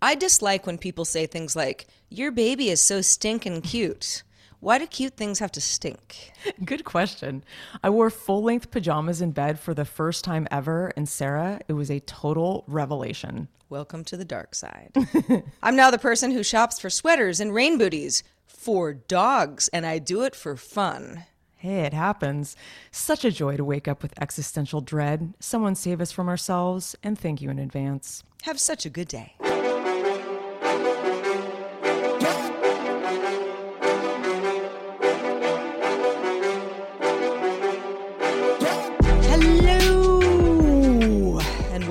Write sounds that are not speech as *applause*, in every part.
I dislike when people say things like, Your baby is so stinking cute. Why do cute things have to stink? Good question. I wore full length pajamas in bed for the first time ever, and Sarah, it was a total revelation. Welcome to the dark side. *laughs* I'm now the person who shops for sweaters and rain booties for dogs, and I do it for fun. Hey, it happens. Such a joy to wake up with existential dread. Someone save us from ourselves, and thank you in advance. Have such a good day.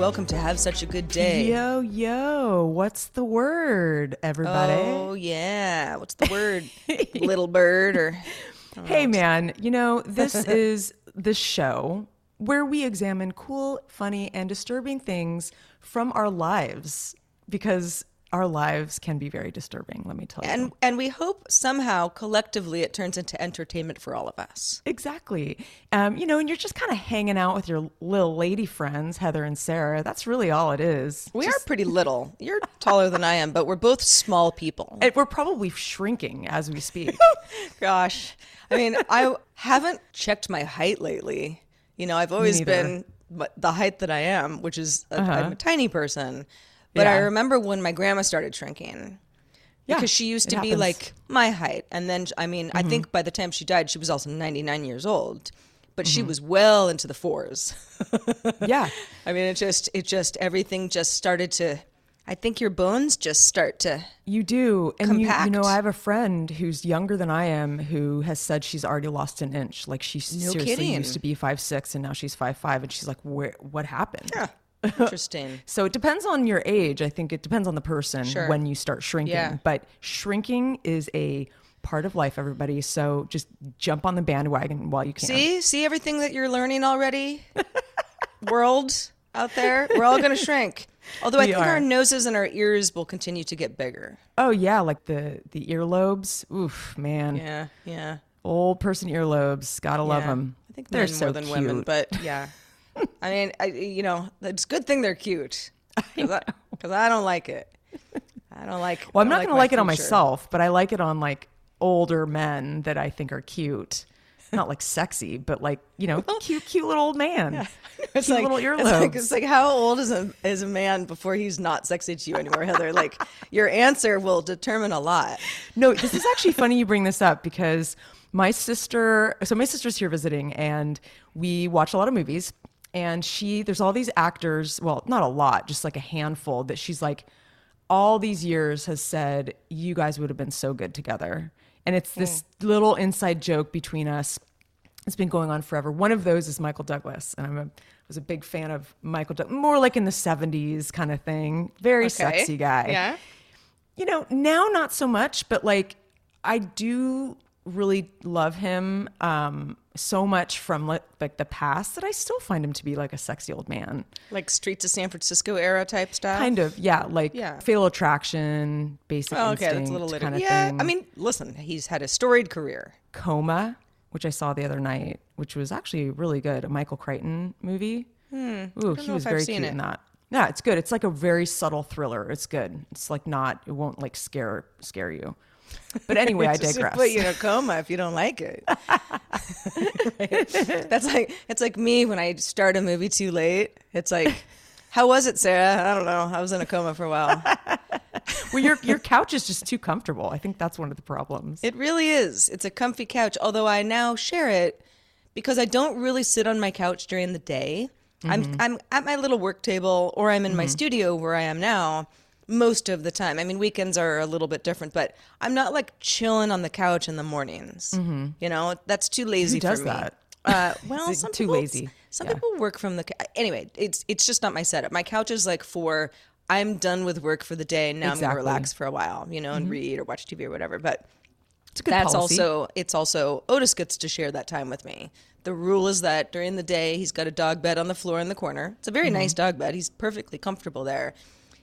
Welcome to Have Such a Good Day. Yo, yo, what's the word, everybody? Oh, yeah. What's the word? *laughs* Little bird or. Hey, man, you know, this *laughs* is the show where we examine cool, funny, and disturbing things from our lives because our lives can be very disturbing, let me tell you. And, and we hope somehow collectively it turns into entertainment for all of us. Exactly. Um, you know, and you're just kind of hanging out with your little lady friends, Heather and Sarah. That's really all it is. We are pretty little. You're taller than I am, but we're both small people. And we're probably shrinking as we speak. *laughs* Gosh. I mean, I haven't checked my height lately. You know, I've always been the height that I am, which is I'm a tiny person. But I Uh-huh. Remember when my grandma started shrinking. Yeah, because she used to be happens. like my height. And then, I mean, I Mm-hmm. think by the time she died, she was also 99 years old, but she Mm-hmm. was well into the fours. *laughs* yeah. I mean, it just, it just, everything just started to, I think your bones just start to, You do. And you, you know, I have a friend who's younger than I am who has said she's already lost an inch. Like she seriously kidding. used to be five six and now she's five five and she's like, Where what happened? Interesting. *laughs* So it depends on your age. I think it depends on the person Sure. when you start shrinking. Yeah. But shrinking is a part of life, everybody. So just jump on the bandwagon while you can. See, see everything that you're learning already, *laughs* world out there. We're all going to shrink. Although I We think our noses and our ears will continue to get bigger. Oh yeah, like the the earlobes. Oof, man. Yeah, yeah. Old person earlobes. Gotta love them. I think they're so more than women, but yeah. I mean, I, you know, it's a good thing they're cute because I, 'cause I don't like it. I don't like. Well, I'm not don't gonna like it on myself, but I like it on like older men that I think are cute. Not like sexy, but like you know, *laughs* cute, cute little old man. *laughs* It's Cute like, little it's like it's like how old is a is a man before he's not sexy to you anymore, Heather? Like your answer will determine a lot. No, this is actually funny you bring this up because my sister, so my sister's here visiting and we watch a lot of movies and she, there's all these actors, well, not a lot, just like a handful that she's like, all these years has said, you guys would have been so good together. And it's this little inside joke between us. It's been going on forever. One of those is Michael Douglas, and I'm a was a big fan of Michael Douglas, more like in the 70s kind of thing. Very sexy guy Yeah. you know, now not so much, but like I do really love him. Um, so much from like, like the past that I still find him to be like a sexy old man. Like Streets of San Francisco era type stuff. Kind of, yeah, like Yeah. Fatal Attraction, Basic Oh, okay, Instinct, that's a little later. kind of yeah, thing. I mean, listen, he's had a storied career. Coma, which I saw the other night, which was actually really good, a Michael Crichton movie. Ooh, he Hmm. was very cute it. in that. Yeah, it's good. It's like a very subtle thriller. It's good. It's like not. It won't like scare scare you. But anyway, I digress. Put you in a coma if you don't like it. *laughs* That's like it's like me when I start a movie too late. It's like, how was it, Sarah? I don't know. I was in a coma for a while. *laughs* well, your your couch is just too comfortable. I think that's one of the problems. It really is. It's a comfy couch. Although I now share it because I don't really sit on my couch during the day. I'm mm-hmm. I'm at my little work table or I'm in my mm-hmm. studio where I am now most of the time. I mean, weekends are a little bit different, but I'm not like chilling on the couch in the mornings. You know, that's too lazy does for me. that? Uh, *laughs* well, some too people, lazy? Some Yeah. people work from the anyway. It's it's just not my setup. My couch is like for I'm done with work for the day. and Now I'm Exactly. gonna relax for a while, you know, and read or watch TV or whatever. But It's a good that's policy. also it's also Otis gets to share that time with me. The rule is that during the day he's got a dog bed on the floor in the corner. It's a very Mm-hmm. nice dog bed. He's perfectly comfortable there.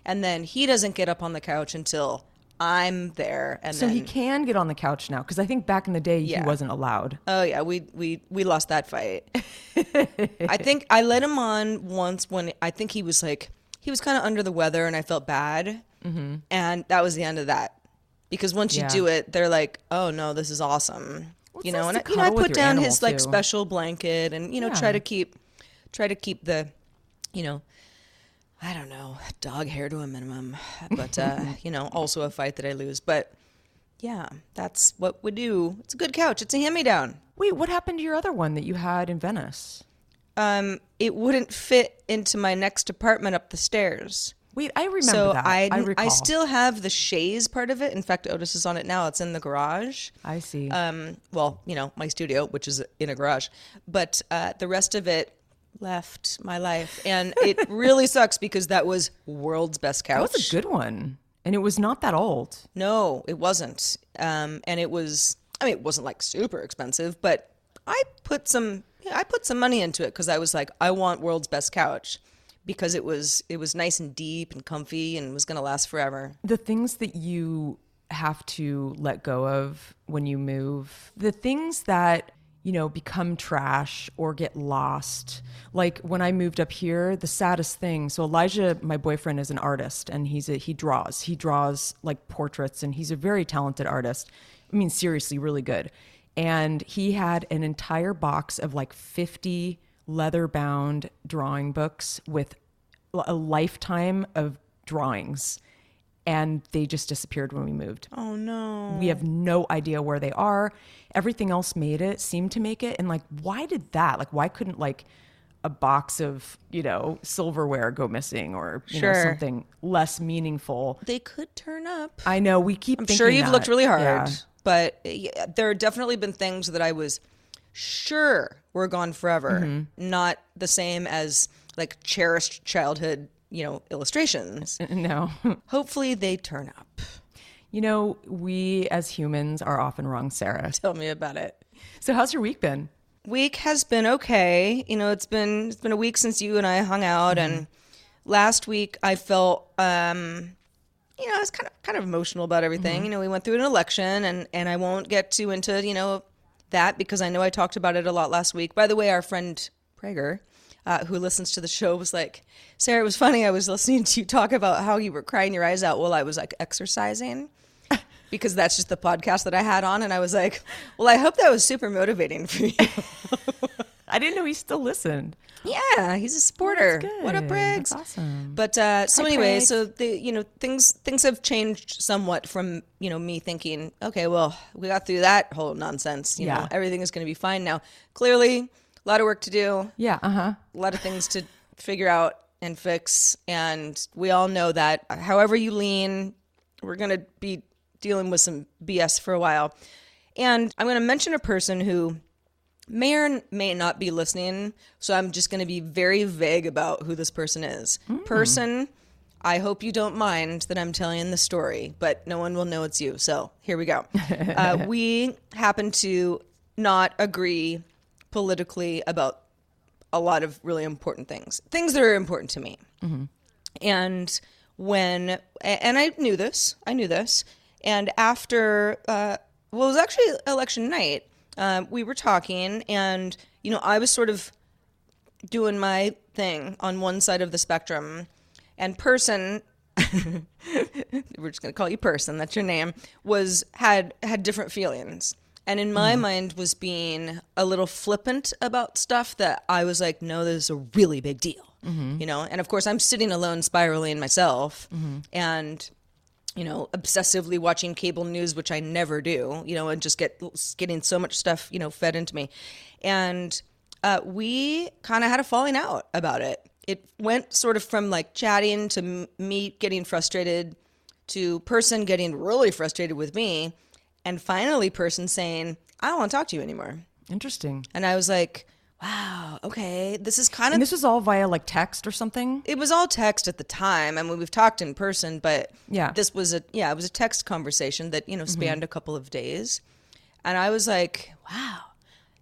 And then he doesn't get up on the couch until I'm there. And So then he can get on the couch now because I think back in the day Yeah. he wasn't allowed. Oh yeah, we we we lost that fight. *laughs* I think I let him on once when I think he was like he was kind of under the weather and I felt bad, mm-hmm. and that was the end of that. Because once you do it, they're like, "Oh no, this is awesome," you know. And I, you know, I put down his like special blanket and you know try to keep try to keep the, you know. I don't know, dog hair to a minimum, but uh, *laughs* you know, also a fight that I lose. But yeah, that's what we do. It's a good couch. It's a hand-me-down. Wait, what happened to your other one that you had in Venice? um, it wouldn't fit into my next apartment up the stairs. Wait, I remember so that. I, I I, still have the chaise part of it. In fact, Otis is on it now. It's in the garage. I see. Um, well, you know, my studio, which is in a garage, but uh, the rest of it left my life, and it really sucks because that was world's best couch. that was a good one, and it was not that old. No, it wasn't. Um, and it was. I mean, it wasn't like super expensive, but I put some. I put some money into it because I was like, I want world's best couch because it was it was nice and deep and comfy and was gonna last forever. the things that you have to let go of when you move, the things that you know become trash or get lost. Like when I moved up here, the saddest thing. So Elijah, my boyfriend, is an artist, and he's a he draws. He draws like portraits, and he's a very talented artist. I mean, seriously, really good. And he had an entire box of like fifty leather bound drawing books with a lifetime of drawings and they just disappeared when we moved. Oh no. We have no idea where they are. Everything else made it, seemed to make it. And like, why did that? Like, why couldn't like a box of, you know, silverware go missing or you know, something less meaningful? They could turn up. I know we keep I'm sure you've that. looked really hard, Yeah. but yeah, there have definitely been things that I was sure were gone forever, Mm-hmm. not the same as like cherished childhood, you know, illustrations. *laughs* No. Hopefully they turn up. you know, we as humans are often wrong, Sarah. Tell me about it. So how's your week been? Week has been okay. You know, it's been it's been a week since you and I hung out Mm-hmm. and last week I felt um you know, I was kind of kind of emotional about everything. Mm-hmm. You know, we went through an election and and I won't get too into, you know, that because I know I talked about it a lot last week. By the way, our friend Prager, uh, who listens to the show, was like, Sarah, it was funny. I was listening to you talk about how you were crying your eyes out while I was like exercising. *laughs* Because that's just the podcast that I had on, and I was like, "Well, I hope that was super motivating for you." *laughs* I didn't know he still listened. Yeah, he's a supporter. good. What up, Briggs? That's awesome. But uh, so Hi, anyway, Briggs. so the you know things things have changed somewhat from you know me thinking, okay, well we got through that whole nonsense. You know, Yeah. everything is going to be fine now. Clearly, a lot of work to do, Yeah, uh-huh. a lot of things to figure out and fix, and we all know that. However you lean, we're going to be dealing with some BS for a while. And I'm going to mention a person who may or may not be listening. So I'm just going to be very vague about who this person is. Person, I hope you don't mind that I'm telling the story, but no one will know it's you. So here we go. *laughs* uh, we happen to not agree politically about a lot of really important things, things that are important to me. And when, and I knew this, I knew this. And after, uh, well, it was actually election night. Um, we were talking, and you know, I was sort of doing my thing on one side of the spectrum, and person, *laughs* we're just gonna call you person, that's your name, was had had different feelings. And in my mind was being a little flippant about stuff that I was like, no, this is a really big deal. You know, and of course I'm sitting alone spiraling myself and you know, obsessively watching cable news, which I never do, you know, and just get getting so much stuff, you know, fed into me. And uh, we kind of had a falling out about it. It went sort of from like chatting to m- me getting frustrated to person getting really frustrated with me, and finally person saying, "I don't want to talk to you anymore." Interesting. And I was like, "Wow, okay, this is kind of And this was all via like text or something. it was all text at the time. I mean, we've talked in person, but Yeah. this was a yeah, it was a text conversation that you know mm-hmm. spanned a couple of days, and I was like, wow,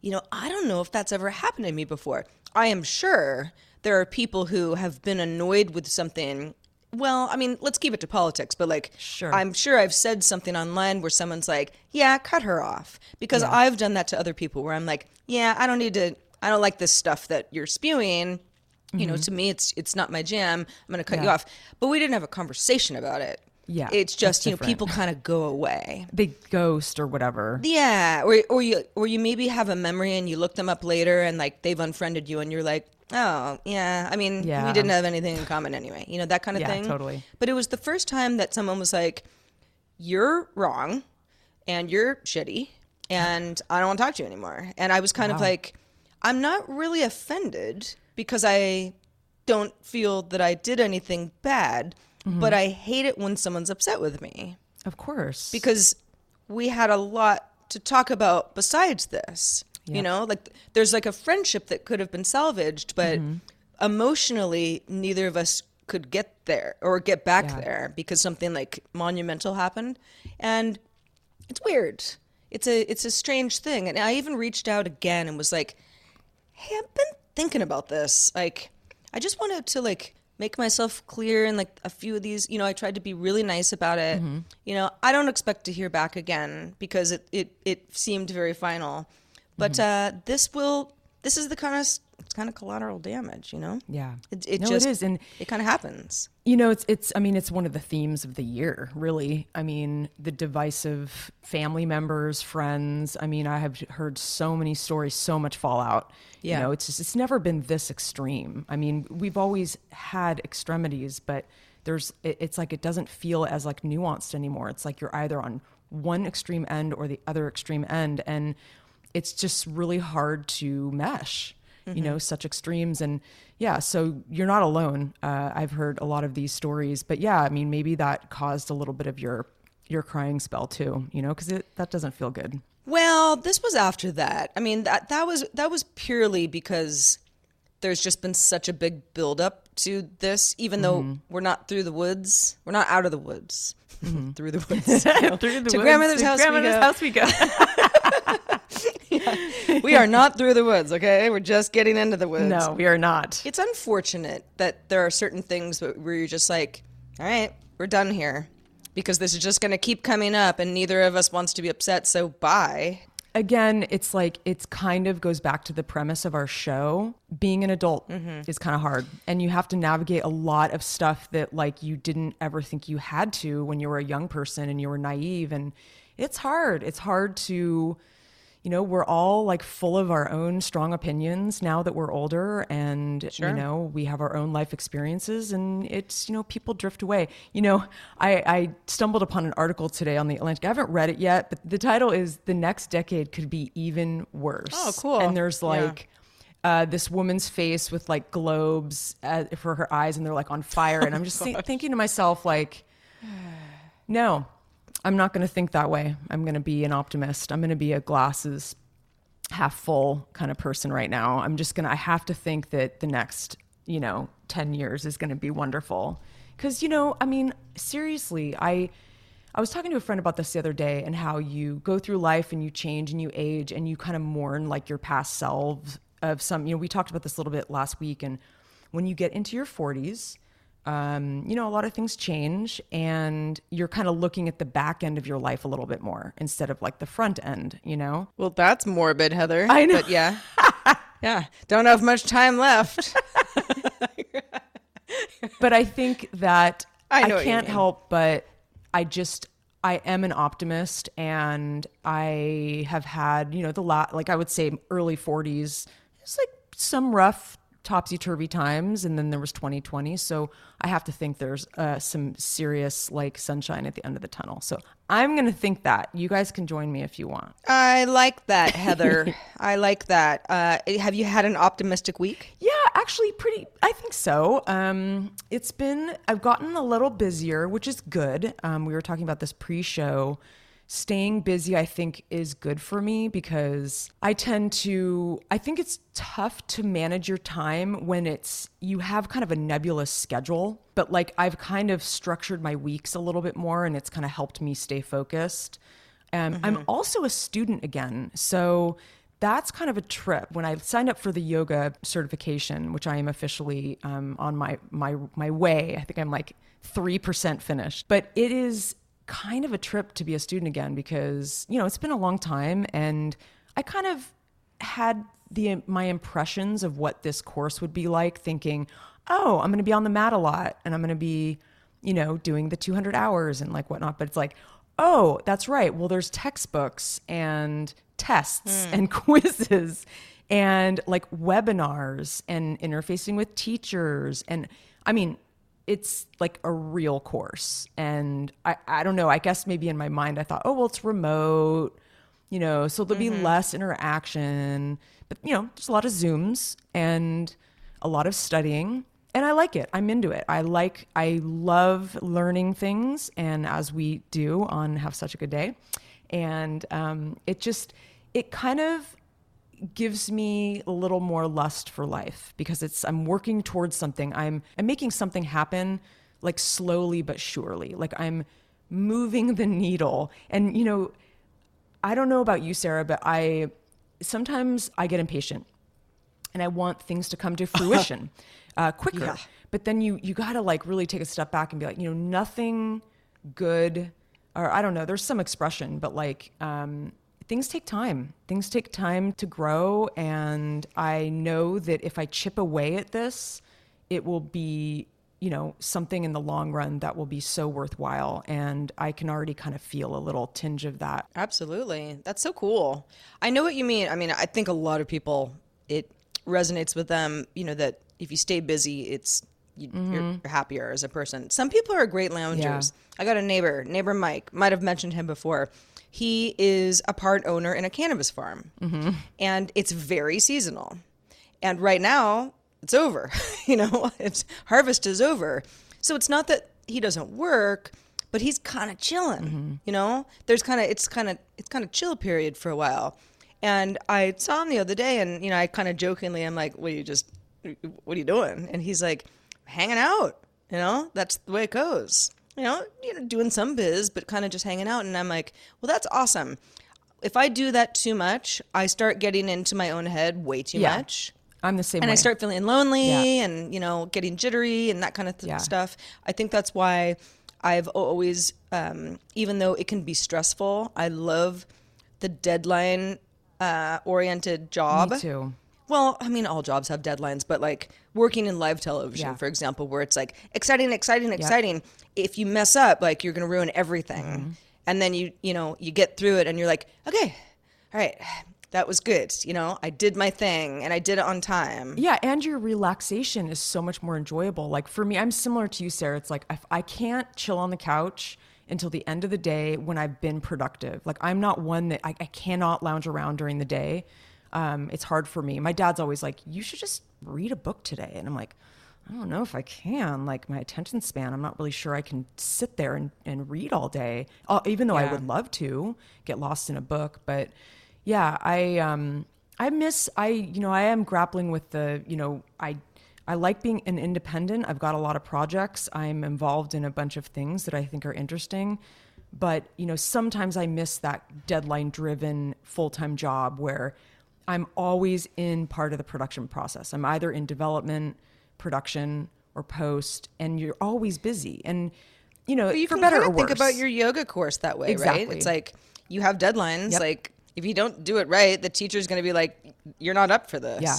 you know, I don't know if that's ever happened to me before. I am sure there are people who have been annoyed with something. Well, I mean, let's keep it to politics, but like, Sure. I'm sure I've said something online where someone's like, "Yeah, cut her off," because I've done that to other people where I'm like, "Yeah, I don't need to. I don't like this stuff that you're spewing." you know to me it's it's not my jam i'm going to cut you Mm-hmm. Off but we didn't have a conversation about it Yeah, it's just you know different. people kind of go away *laughs* They ghost or whatever. yeah or or you or you maybe have a memory and you look them up later and like they've unfriended you and you're like oh yeah i mean Yeah. we didn't have anything in common anyway you know that kind of Yeah, thing totally. but it was the first time that someone was like you're wrong and you're shitty and I don't want to talk to you anymore. And I was kind of like, I'm not really offended because I don't feel that I did anything bad, Mm-hmm. but I hate it when someone's upset with me Of course. because we had a lot to talk about besides this. You know, like there's like a friendship that could have been salvaged, but Mm-hmm. emotionally, neither of us could get there or get back Yeah. there because something like monumental happened. And it's weird. It's a it's a strange thing. And I even reached out again and was like, "Hey, I've been thinking about this. Like, I just wanted to like make myself clear in like a few of these. You know, I tried to be really nice about it. You know, I don't expect to hear back again because it it it seemed very final. But uh, this will. This is the kind of it's kind of collateral damage. You know. Yeah. It, it No, it just is, and- it kind of happens. You know, it's it's. I mean, it's one of the themes of the year, really. I mean, the divisive family members, friends. I mean, I have heard so many stories, so much fallout. Yeah. You know, it's just it's never been this extreme. I mean, we've always had extremities, but there's it, it's like it doesn't feel as like nuanced anymore. It's like you're either on one extreme end or the other extreme end, and it's just really hard to mesh you know mm-hmm. such extremes and yeah so you're not alone uh, i've heard a lot of these stories but yeah i mean maybe that caused a little bit of your your crying spell too you know because that doesn't feel good Well, this was after that. I mean, that that was that was purely because there's just been such a big buildup to this. Even though mm-hmm. we're not through the woods, we're not out of the woods. Mm-hmm. *laughs* through the woods. *laughs* through the To grandmother's house we grandmother's go. house we go *laughs* we are not through the woods. Okay, we're just getting into the woods. no we are not It's unfortunate that there are certain things where you're just like, all right, we're done here. Because this is just going to keep coming up, and neither of us wants to be upset. So bye. again, it's like it's kind of goes back to the premise of our show. Being an adult mm-hmm. is kind of hard, and you have to navigate a lot of stuff that like you didn't ever think you had to when you were a young person and you were naive, and it's hard. It's hard to, you know, we're all like full of our own strong opinions now that we're older, and you know we have our own life experiences, and it's you know people drift away. You know, I, I stumbled upon an article today on the Atlantic. I haven't read it yet, but the title is "The Next Decade Could Be Even Worse." Oh, cool. And there's Yeah. like. Uh, this woman's face with like globes uh, for her eyes and they're like on fire and i'm just *laughs* thi- thinking to myself like *sighs* no i'm not going to think that way. I'm going to be an optimist. I'm going to be a glasses half full kind of person right now. I'm just going to i have to think that the next you know 10 years is going to be wonderful. Cuz you know i mean seriously i I was talking to a friend about this the other day and how you go through life and you change and you age and you kind of mourn like your past selves of some, you know, we talked about this a little bit last week. And when you get into your 40s, um, you know, a lot of things change and you're kind of looking at the back end of your life a little bit more instead of like the front end, you know? Well, that's morbid, Heather. I know. But yeah. *laughs* yeah. Don't have much time left. *laughs* but I think that I I, can't help but I just I am an optimist and I have had, you know, the lot like I would say early 40s. It's like some rough topsy turvy times and then there was 2020 so i have to think there's uh, some serious like sunshine at the end of the tunnel so i'm gonna think that you guys can join me if you want I like that, *laughs* Heather. I like that. Uh, have you had an optimistic week? Yeah, actually, pretty. I think so. Um, it's been. I've gotten a little busier, which is good. Um, we were talking about this pre-show. Staying busy, I think, is good for me because I tend to. I think it's tough to manage your time when it's you have kind of a nebulous schedule. But like I've kind of structured my weeks a little bit more, and it's kind of helped me stay focused. Um, I'm also a student again, so that's kind of a trip. When I signed up for the yoga certification, which I am officially um, on my my my way, I think I'm like three percent finished. But it is kind of a trip to be a student again because you know it's been a long time, and I kind of had the my impressions of what this course would be like, thinking, oh, I'm going to be on the mat a lot, and I'm going to be you know, doing the 200 hours and like whatnot. But it's like, oh, that's right. Well, there's textbooks and tests hmm. and *laughs* quizzes and like webinars and interfacing with teachers. And I mean, it's like a real course. And I, I don't know, I guess maybe in my mind, I thought, oh, well, it's remote, you know, so there'll be less interaction. But, you know, there's a lot of Zooms and a lot of studying and I like it. I'm into it. I like, I love learning things, and as we do on Have Such a Good Day, and um, it just, it kind of gives me a little more lust for life because it's I'm working towards something. I'm I'm making something happen like slowly but surely. Like I'm moving the needle. And you know, I don't know about you Sarah, but I sometimes I get impatient and I want things to come to *laughs* fruition uh, quicker. Yeah. But then you you got to like really take a step back and be like, you know, nothing good, or I don't know. There's some expression, but like um, things take time. Things take time to grow, and I know that if I chip away at this, it will be you know something in the long run that will be so worthwhile and i can already kind of feel a little tinge of that Absolutely. That's so cool. I know what you mean. I mean, I think a lot of people, it resonates with them, you know, that if you stay busy, it's, you, you're mm-hmm. happier as a person. Some people are great loungers. I got a neighbor, neighbor Mike, might have mentioned him before. He is a part owner in a cannabis farm, mm-hmm. and it's very seasonal. And right now, it's over. *laughs* you know, it's harvest is over. So it's not that he doesn't work, but he's kind of chilling. Mm-hmm. You know, there's kind of it's kind of it's kind of chill period for a while. And I saw him the other day, and you know, I kind of jokingly, I'm like, "What are you just? What are you doing?" And he's like, "Hanging out." You know, that's the way it goes. You know, you know, doing some biz, but kind of just hanging out. And I'm like, "Well, that's awesome." If I do that too much, I start getting into my own head way too Yeah. much i'm the same and way I start feeling lonely Yeah. and you know getting jittery and that kind of th- Yeah. stuff. I think that's why I've always, um, even though it can be stressful, I love the deadline uh, oriented job. me too Well, I mean, all jobs have deadlines, but like working in live television, Yeah. for example, where it's like exciting, exciting, exciting. If you mess up, like you're going to ruin everything. Mm-hmm. And then you, you know, you get through it and you're like, okay, all right, that was good. You know, I did my thing and I did it on time. Yeah, and your relaxation is so much more enjoyable. Like for me, I'm similar to you, Sarah. It's like I can't chill on the couch until the end of the day when I've been productive. Like I'm not one that I, I cannot lounge around during the day. Um, it's hard for me. My dad's always like, "You should just read a book today," and I'm like, I don't know if I can. Like my attention span, I'm not really sure I can sit there and, and read all day. Uh, even though I would love to get lost in a book, but yeah, I um I miss I you know I am grappling with the you know I I like being an independent. I've got a lot of projects. I'm involved in a bunch of things that I think are interesting, But, you know, sometimes I miss that deadline driven full time job where I'm always in part of the production process. I'm either in development, production, or post, and you're always busy. And, you know, you for can better or worse. think about your yoga course that way, right? It's like you have deadlines. Yep. Like if you don't do it right, the teacher's going to be like, "You're not up for this." Yeah.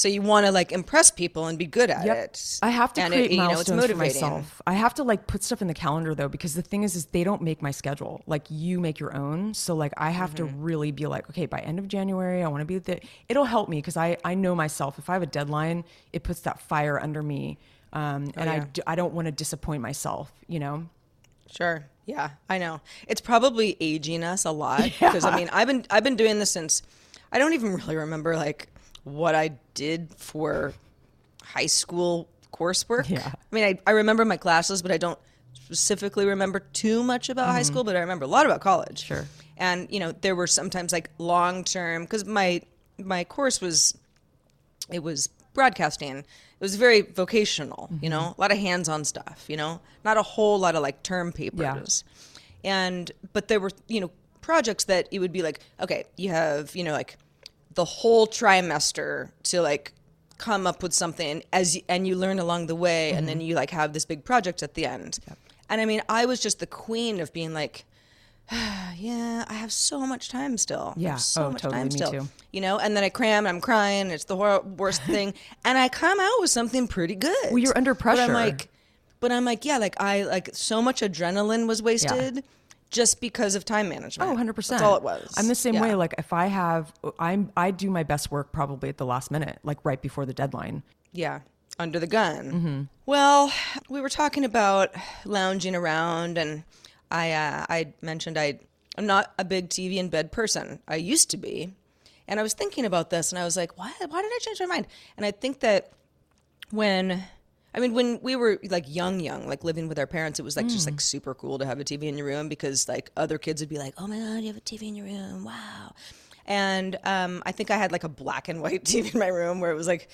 So you want to like impress people and be good at Yep. it. I have to and create it, you know, it's milestones for myself. I have to like put stuff in the calendar though, because the thing is, is they don't make my schedule. Like you make your own. So like I have to Mm-hmm. really be like, okay, by end of January, I want to be the. It'll help me because I I know myself. If I have a deadline, it puts that fire under me, um, and I yeah. d- I don't want to disappoint myself. You know. Sure. Yeah, I know. It's probably aging us a lot *laughs* because I mean, I've been I've been doing this since I don't even really remember like what I did for high school coursework. Yeah. I mean, I, I remember my classes, but I don't specifically remember too much about high mm-hmm. school, but I remember a lot about college. Sure. And, you know, there were sometimes like long term because my my course was it was broadcasting. It was very vocational, you mm-hmm. know, a lot of hands-on stuff, you know, not a whole lot of like term papers. Yeah. And but there were, you know, projects that it would be like, okay, you have, you know, like the whole trimester to like come up with something as and you learn along the way and then mm-hmm. you like have this big project at the end. And I mean, I was just the queen of being like *sighs* yeah, I have so much time still. Yeah. so Oh, much totally. time Me still. too. You know, and then I cram, I'm crying. It's the hor- worst *laughs* thing, and I come out with something pretty good. Well, you're under pressure. But I'm like, but I'm like, yeah, like I like so much adrenaline was wasted just because of time management. Oh, 100 percent. That's all it was. I'm the same Yeah. way. Like if I have, I'm I do my best work probably at the last minute, like right before the deadline. Yeah, under the gun. Mm-hmm. Well, we were talking about lounging around, and I uh, I mentioned I I'm not a big TV in bed person. I used to be, and I was thinking about this, and I was like, why why did I change my mind? And I think that when I mean, when we were like young, young, like living with our parents, it was like just Mm. like super cool to have a TV in your room because like other kids would be like, "Oh my god, you have a TV in your room! Wow!" And um, I think I had like a black and white *laughs* TV in my room where it was like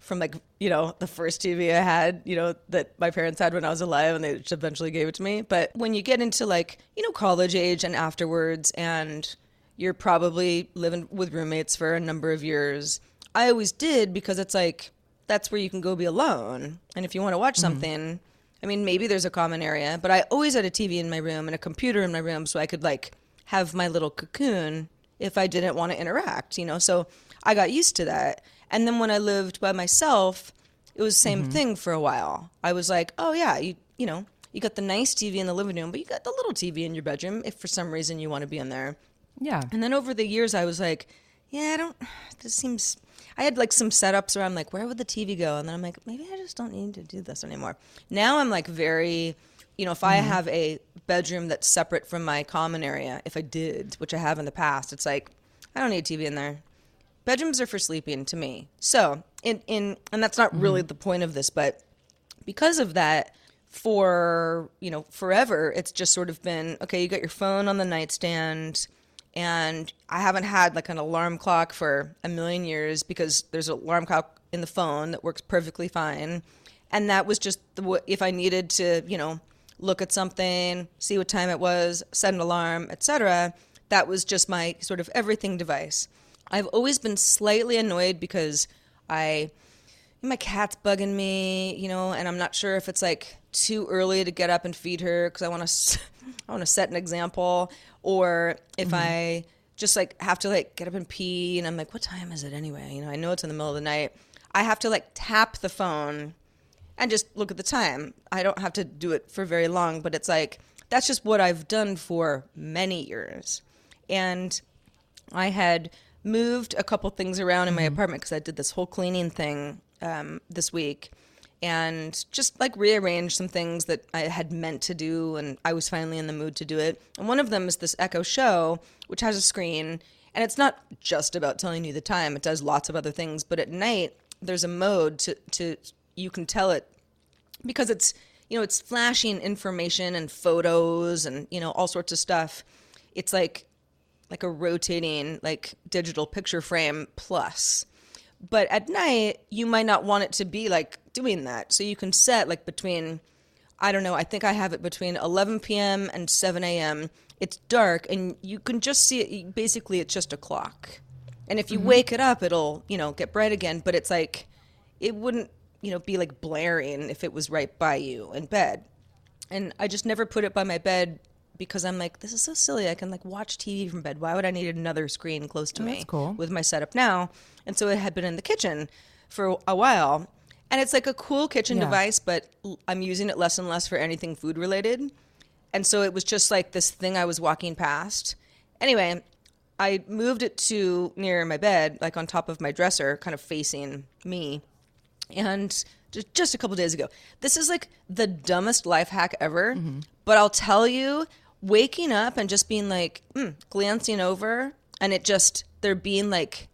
from like you know the first TV I had, you know that my parents had when I was alive, and they just eventually gave it to me. But when you get into like you know college age and afterwards, and you're probably living with roommates for a number of years, I always did because it's like that's where you can go be alone, and if you want to watch mm-hmm. something. I mean, maybe there's a common area, but I always had a TV in my room and a computer in my room so I could like have my little cocoon if I didn't want to interact, you know? So I got used to that. And then when I lived by myself, it was the same mm-hmm. thing for a while. I was like, oh yeah, you you know, you got the nice TV in the living room, but you got the little TV in your bedroom if for some reason you want to be in there. Yeah. And then over the years, I was like, yeah, I don't, this seems, I had like some setups where I'm like, where would the TV go? And then I'm like, maybe I just don't need to do this anymore. Now I'm like very, you know, if I mm-hmm. have a bedroom that's separate from my common area, if I did, which I have in the past, it's like, I don't need TV in there. Bedrooms are for sleeping to me. So, in, in and that's not really mm-hmm. the point of this, but because of that for you know forever it's just sort of been okay you got your phone on the nightstand and i haven't had like an alarm clock for a million years because there's an alarm clock in the phone that works perfectly fine. And that was just the if i needed to you know look at something see what time it was set an alarm etc that was just my sort of everything device. I've always been slightly annoyed because i my cat's bugging me, you know, and I'm not sure if it's like too early to get up and feed her because I want to, *laughs* I want to set an example, or if mm-hmm. I just like have to like get up and pee, and I'm like, what time is it anyway? You know, I know it's in the middle of the night. I have to like tap the phone and just look at the time. I don't have to do it for very long, but it's like that's just what I've done for many years, and I had moved a couple things around in my mm-hmm. apartment because I did this whole cleaning thing um, this week and just like rearrange some things that I had meant to do and I was finally in the mood to do it. And one of them is this Echo Show, which has a screen and it's not just about telling you the time, it does lots of other things. But at night, there's a mode to, to you can tell it because it's you know it's flashing information and photos and you know all sorts of stuff it's like like a rotating like digital picture frame plus but at night you might not want it to be like doing that so you can set like between I don't know. I think I have it between 11 p.m. and 7 a.m. It's dark, and you can just see it. Basically, it's just a clock. And if you Mm-hmm. wake it up, it'll you know get bright again. But it's like it wouldn't you know be like blaring if it was right by you in bed. And I just never put it by my bed because I'm like, this is so silly. I can like watch TV from bed. Why would I need another screen close to oh, me Oh, that's cool. with my setup now? And so it had been in the kitchen for a while. And it's like a cool kitchen Yeah. device, but I'm using it less and less for anything food related. And so it was just like this thing I was walking past. Anyway, I moved it to near my bed, like on top of my dresser, kind of facing me. And just, just a couple days ago, this is like the dumbest life hack ever. Mm-hmm. But I'll tell you, waking up and just being like, mm, glancing over, and it just, there being like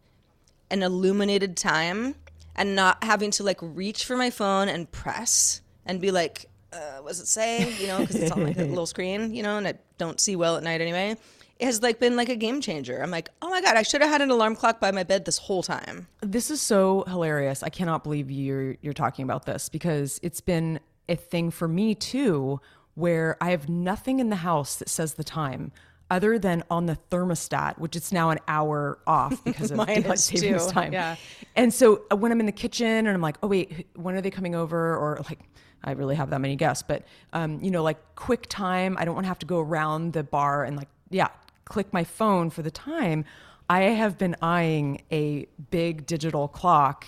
an illuminated time and not having to like reach for my phone and press and be like, uh, what's it say? You know, because it's on like a little screen, you know, and I don't see well at night anyway. It has like been like a game changer. I'm like, oh my god, I should have had an alarm clock by my bed this whole time. This is so hilarious. I cannot believe you're you're talking about this because it's been a thing for me too where I have nothing in the house that says the time other than on the thermostat, which it's now an hour off *laughs* because of daylight savings time. yeah. And so uh, when I'm in the kitchen and I'm like, oh wait, when are they coming over? Or like, I really have that many guests, but um, you know, like quick time. I don't want to have to go around the bar and like, yeah, click my phone for the time. I have been eyeing a big digital clock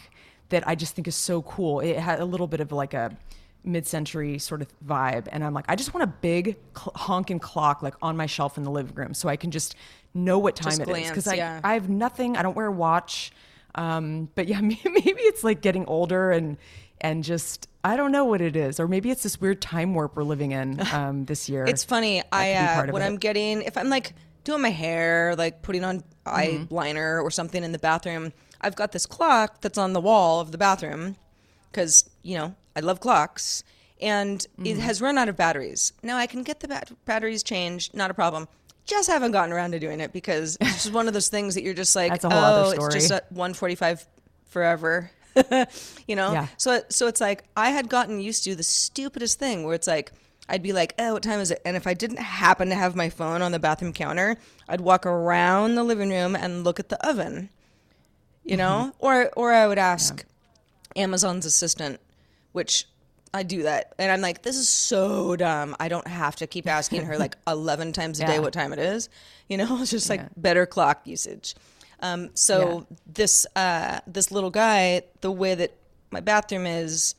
that I just think is so cool. It had a little bit of like a mid-century sort of vibe and i'm like i just want a big cl- honking clock like on my shelf in the living room so i can just know what time Just it is because I, yeah. I have nothing i don't wear a watch um, but yeah *laughs* maybe, it's like getting older and and just i don't know what it is or maybe it's this weird time warp we're living in *laughs* um, this year It's funny. I uh, when it. I'm getting if I'm like doing my hair, like putting on Mm-hmm. eyeliner or something in the bathroom, I've got this clock that's on the wall of the bathroom because you know I love clocks, and Mm-hmm. it has run out of batteries. Now I can get the bat- batteries changed, not a problem. Just haven't gotten around to doing it because it's just one of those things that you're just *laughs* like, That's a whole oh, other it's just at 145 forever. *laughs* you know? Yeah. So so it's like I had gotten used to the stupidest thing where it's like I'd be like, "Oh, what time is it?" And if I didn't happen to have my phone on the bathroom counter, I'd walk around the living room and look at the oven. You know? Or or I would ask Amazon's assistant, which I do that. And I'm like, this is so dumb. I don't have to keep asking her like *laughs* 11 times a day what time it is. You know, it's *laughs* just like better clock usage. Um, so this uh, this little guy, the way that my bathroom is,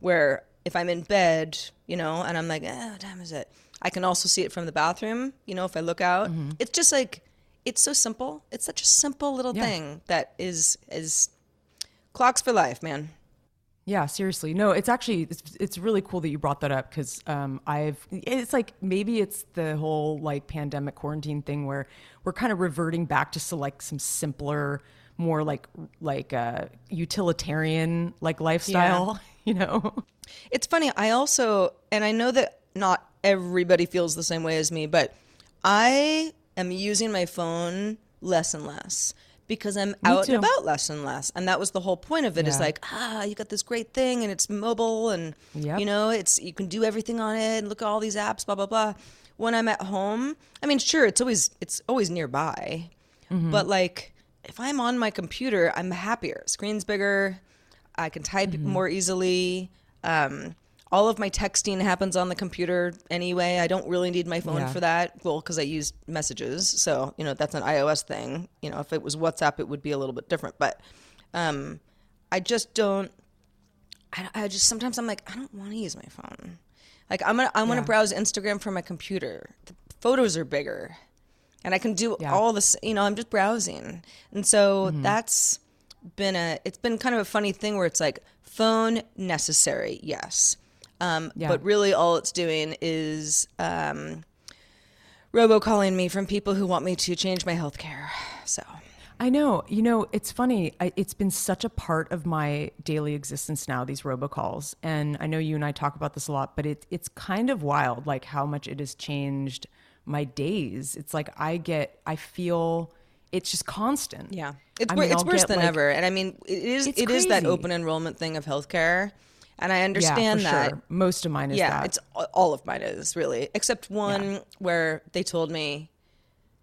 where if I'm in bed, you know, and I'm like, eh, what time is it? I can also see it from the bathroom. You know, if I look out, it's just like it's so simple. It's such a simple little Yeah. thing that is is clocks for life, man. Yeah, seriously. No, it's actually it's, it's really cool that you brought that up because um, I've it's like maybe it's the whole like pandemic quarantine thing where we're kind of reverting back to like some simpler, more like like uh, utilitarian like lifestyle. *laughs* You know. It's funny. I also, and I know that not everybody feels the same way as me, but I am using my phone less and less because I'm out too. and about less and less. And that was the whole point of it. Is Yeah. like, ah, you got this great thing and it's mobile and, Yep. you know, it's, you can do everything on it and look at all these apps, blah, blah, blah. When I'm at home, I mean, sure, it's always, it's always nearby, Mm-hmm. but like if I'm on my computer, I'm happier. Screen's bigger. I can type Mm-hmm. more easily. Um, all of my texting happens on the computer anyway. I don't really need my phone Yeah. for that. Well, because I use messages, so you know that's an iOS thing. You know, if it was WhatsApp, it would be a little bit different. But um, I just don't. I, I just sometimes I'm like I don't want to use my phone. Like I'm gonna I want to browse Instagram from my computer. The photos are bigger, and I can do Yeah. all this. You know, I'm just browsing, and so Mm-hmm. that's been a. It's been kind of a funny thing where it's like phone necessary, yes, um, Yeah. but really all it's doing is um, robocalling me from people who want me to change my health care. So I know. You know, it's funny. I, it's been such a part of my daily existence now, these robocalls. And I know you and I talk about this a lot, but it, it's kind of wild, like how much it has changed my days. It's like I get, I feel it's just constant. Yeah, it's I mean, it's I'll worse than like- ever, and I mean it is it is that open enrollment thing of healthcare, And I understand yeah, for that. Sure. Most of mine is yeah, that. it's all of mine is really, except one where they told me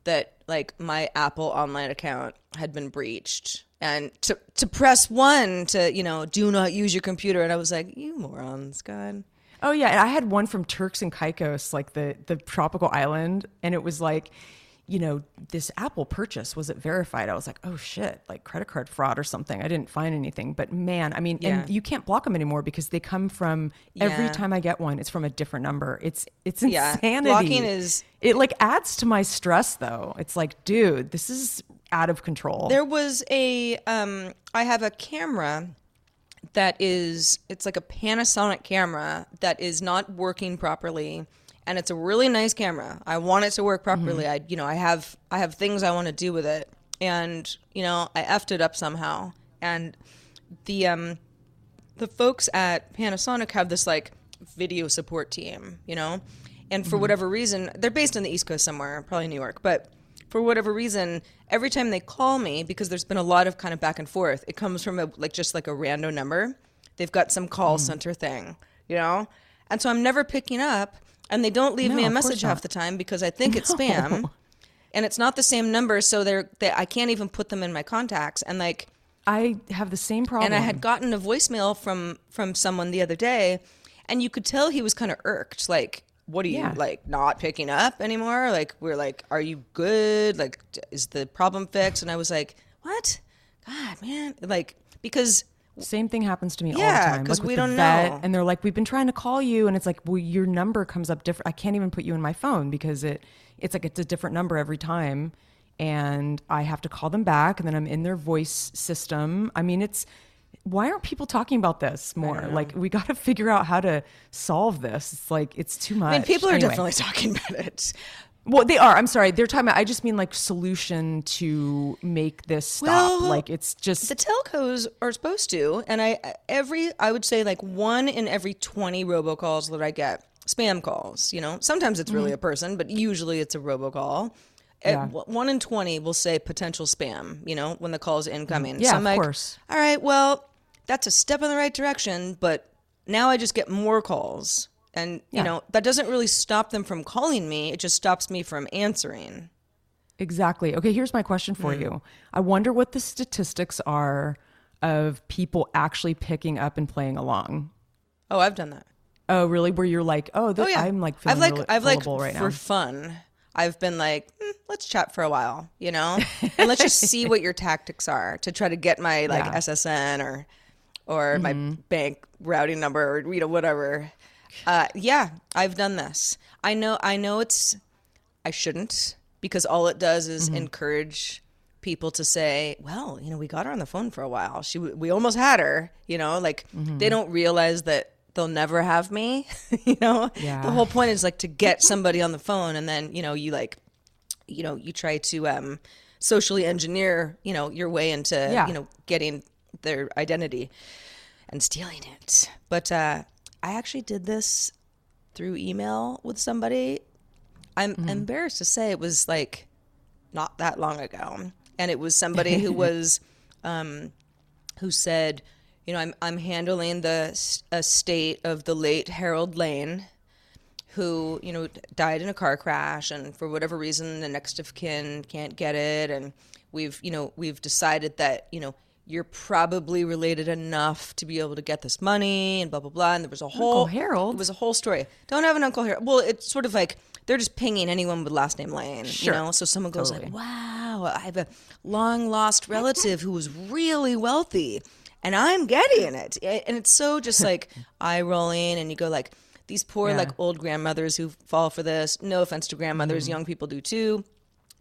that like my Apple online account had been breached. And to to press one to, you know, do not use your computer. And I was like, you morons, God. Oh yeah, and I had one from Turks and Caicos, like the the tropical island, and it was like, you know, this Apple purchase was it verified? I was like, oh shit, like credit card fraud or something. I didn't find anything, but man, I mean, Yeah. and you can't block them anymore because they come from every time I get one, it's from a different number. It's it's Yeah. insanity. Blocking is- it like adds to my stress though. It's like, dude, this is out of control. There was a um I have a camera that is it's like a Panasonic camera that is not working properly and it's a really nice camera. I want it to work mm-hmm. properly. I you know, I have I have things I want to do with it and you know, I effed it up somehow. And the um the folks at Panasonic have this like video support team, you know? And for mm-hmm. whatever reason, they're based on the East Coast somewhere, probably New York, but for whatever reason, every time they call me, because there's been a lot of kind of back and forth, it comes from a like just like a random number. They've got some call mm. center thing, you know? And so I'm never picking up and they don't leave No, me a message half the time because I think it's *laughs* spam. And it's not the same number, so they're they, I can't even put them in my contacts. And like I have the same problem. and I had gotten a voicemail from from someone the other day, and you could tell he was kind of irked. Like, what are you Yeah. like not picking up anymore? Like, we're like, are you good? Like, is the problem fixed? And I was like, what? God, man, like because Same thing happens to me all Yeah, the time. 'cause Like we don't know. And they're like, we've been trying to call you. And it's like, well, your number comes up different. I can't even put you in my phone because it, it's like, it's a different number every time. And I have to call them back. And then I'm in their voice system. I mean, it's, why aren't people talking about this more? Like, we got to figure out how to solve this. It's like, it's too much. I mean, people are Anyway. definitely *laughs* talking about it. Well, they are. I'm sorry. They're talking about, I just mean like solution to make this stop. Well, like, it's just, The telcos are supposed to, and I every I would say like one in every twenty robocalls that I get spam calls. You know, sometimes it's really a person, but usually it's a robocall. Uh, Yeah. w- One in twenty will say potential spam. You know, when the call is incoming. Yeah, so of like, course. All right, well, that's a step in the right direction, but now I just get more calls. And you know that doesn't really stop them from calling me. It just stops me from answering. Exactly. Okay, here's my question for Hmm. you. I wonder what the statistics are of people actually picking up and playing along. Oh, I've done that. Oh, really? Where you're like, oh, th- Oh yeah, I'm like feeling I've like really I've like right for now. fun. I've been like, "Hmm, let's chat for a while, you know, and let's just see what your tactics are to try to get my like Yeah. SSN or or my Mm-hmm. bank routing number or you know whatever. Uh, yeah, I've done this. I know. I know it's. I shouldn't because all it does is Mm-hmm. encourage people to say, "Well, you know, we got her on the phone for a while. She, we almost had her." You know, like Mm-hmm. they don't realize that they'll never have me. *laughs* you know, Yeah. the whole point is like to get somebody on the phone, and then you know you like, you know, you try to um, socially engineer, you know, your way into Yeah. you know getting their identity and stealing it. But uh, I actually did this through email with somebody. I'm embarrassed to say it was like not that long ago, and it was somebody who *laughs* was, um, who said, you know, I'm I'm handling the estate of the late Harold Lane, who you know died in a car crash, and for whatever reason, the next of kin can't get it, and we've you know we've decided that you know you're probably related enough to be able to get this money, and blah blah blah, and there was a whole Harold? It was a whole story. Don't have an Uncle Harold. Well, it's sort of like they're just pinging anyone with last name Lane, Sure. you know. So someone goes Totally. like, "Wow, I have a long lost relative who was really wealthy." And I'm getting it, and it's so just *laughs* like eye rolling, and you go like, these poor Yeah. like old grandmothers who fall for this. No offense to grandmothers, Mm-hmm. young people do too.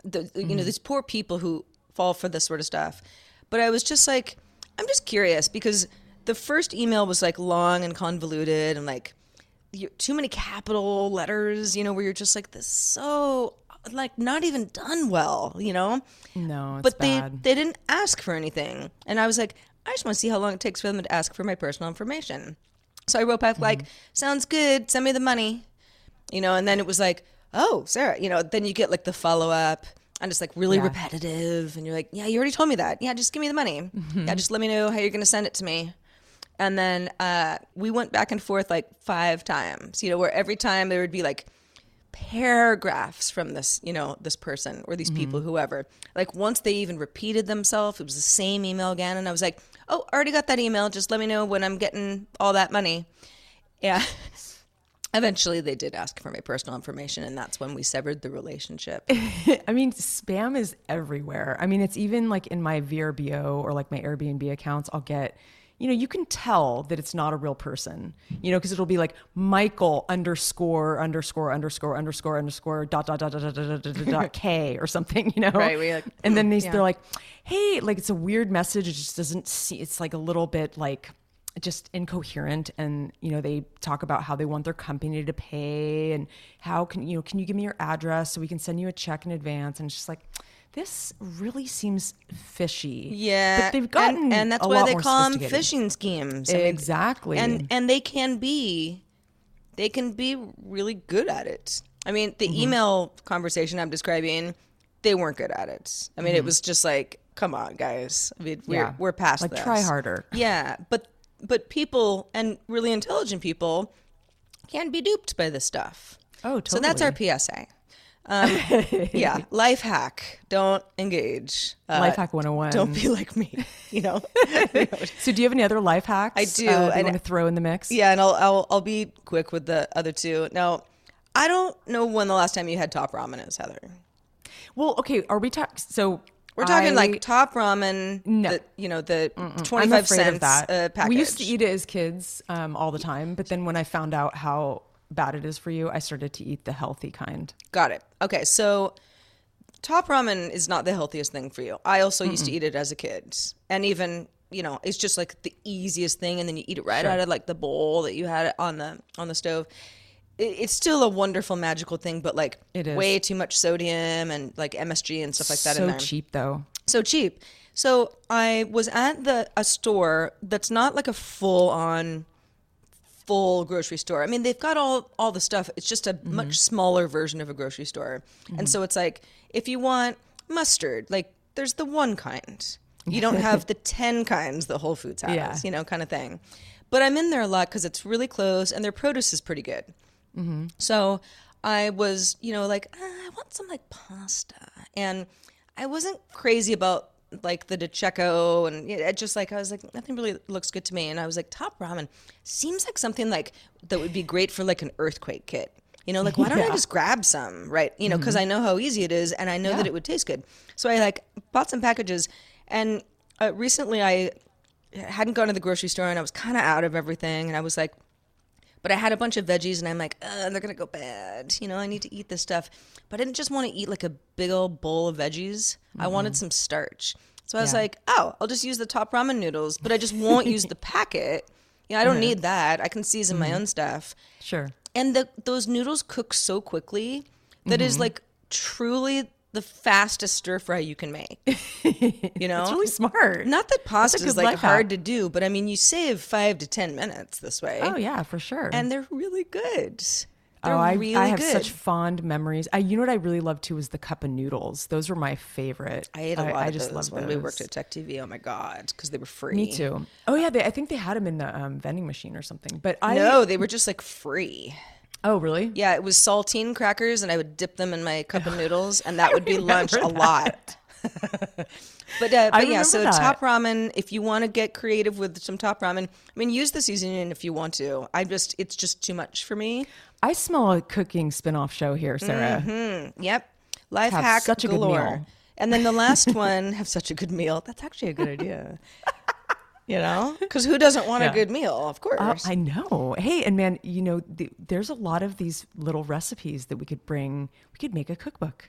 The, you know, these poor people who fall for this sort of stuff. But I was just like, I'm just curious because the first email was like long and convoluted and like too many capital letters, you know, where you're just like this is so like not even done well, you know. No, it's but bad. they they didn't ask for anything, and I was like, I just want to see how long it takes for them to ask for my personal information. So I wrote back Mm-hmm. like, "Sounds good. Send me the money," you know. And then it was like, "Oh, Sarah," you know. Then you get like the follow up, and it's like really Yeah. repetitive, and you're like, "Yeah, you already told me that. Yeah, just give me the money. Mm-hmm. Yeah, just let me know how you're going to send it to me." And then uh, we went back and forth like five times, you know, where every time there would be like paragraphs from this, you know, this person or these people, whoever. Like once they even repeated themselves, it was the same email again. And I was like, oh, I already got that email. Just let me know when I'm getting all that money. Yeah. *laughs* Eventually, they did ask for my personal information, and that's when we severed the relationship. *laughs* I mean, spam is everywhere. I mean, it's even like in my VRBO or like my Airbnb accounts, I'll get, you know, you can tell that it's not a real person, you know, because it'll be like Michael underscore underscore underscore underscore underscore dot dot dot dot dot dot dot, dot, dot *laughs* K or something, you know. Right, like, and then they, yeah. they're like, hey, like it's a weird message. It just doesn't see, it's like a little bit like, just incoherent and you know they talk about how they want their company to pay and how can you know can you give me your address so we can send you a check in advance and it's just like this really seems fishy Yeah, but they've gotten and, that's a why they call them phishing schemes. I mean, exactly and and they can be, they can be really good at it. I mean, the Mm-hmm. email conversation I'm describing, they weren't good at it. I mean, it was just like, come on, guys. I mean, we're Mm-hmm. Yeah. we're past Like, this. try harder. Yeah, but but people and really intelligent people can be duped by this stuff. Oh, So that's our. PSA. Um, *laughs* yeah, life hack: don't engage. Uh, Life hack 101. Don't be like me. You know. *laughs* so do you have any other life hacks I do, uh, and- want to throw in the mix yeah, and I'll, I'll I'll be quick with the other two. Now, I don't know when the last time you had top ramen is, Heather. well okay are we talking so We're talking I- like top ramen. No. the, you know the twenty I'm five afraid cents uh, package. We used to eat it as kids um, all the time, but then when I found out how bad it is for you, I started to eat the healthy kind. Got it. Okay, so top ramen is not the healthiest thing for you. I also used to eat it as a kid, and even you know, it's just like the easiest thing, and then you eat it right out of like the bowl that you had on the on the stove. It, it's still a wonderful, magical thing, but like It is. way too much sodium and like MSG and stuff like that so in there. cheap though. so cheap. So I was at the a store that's not like a full on full grocery store. I mean, they've got all all the stuff. It's just a Mm-hmm. much smaller version of a grocery store. And so it's like if you want mustard, like there's the one kind. You don't *laughs* have the 10 kinds that Whole Foods has, Yeah. you know, kind of thing. But I'm in there a lot cuz it's really close and their produce is pretty good. So I was, you know, like, "Ah, I want some like pasta. And I wasn't crazy about like the De Cecco and it just like, I was like, nothing really looks good to me. And I was like, top ramen seems like something like that would be great for like an earthquake kit. You know, like, why don't I just grab some, right? You know, because I know how easy it is and I know that it would taste good. So I like bought some packages. And uh, recently I hadn't gone to the grocery store and I was kind of out of everything. And I was like, but I had a bunch of veggies and I'm like, uh, they're going to go bad. You know, I need to eat this stuff. But I didn't just want to eat like a big old bowl of veggies. I wanted some starch. So I was Yeah. like, oh, I'll just use the top ramen noodles, but I just won't use the *laughs* packet. You know, I don't need that. I can season my own stuff. Sure. And the, those noodles cook so quickly that is like truly the fastest stir fry you can make. You *laughs* know? It's really smart. Not that pasta is like hard hack. to do, but I mean, you save five to 10 minutes this way Oh yeah, for sure. and they're really good. They're oh, I, really I have good. such fond memories. I, you know what I really loved too was the cup of noodles. Those were my favorite. I ate a lot I of just those love when we worked at Tech TV. Oh my god, because they were free. Me too. Oh yeah, they, I think they had them in the um, vending machine or something. But I No, they were just like free. Oh really? Yeah, it was saltine crackers, and I would dip them in my cup of *laughs* noodles, and that would be *laughs* lunch a lot. *laughs* but uh, but yeah, so that. top ramen. If you want to get creative with some top ramen, I mean, use the seasoning if you want to. I just, it's just too much for me. I smell a cooking spin-off show here, Sarah. Yep, life Have hack such a good galore. meal. And then the last one, have such a good meal. That's actually a good idea. You know, *laughs* because who doesn't want Yeah. a good meal? Of course. Oh, I know. Hey, and man, you know, the, there's a lot of these little recipes that we could bring. We could make a cookbook.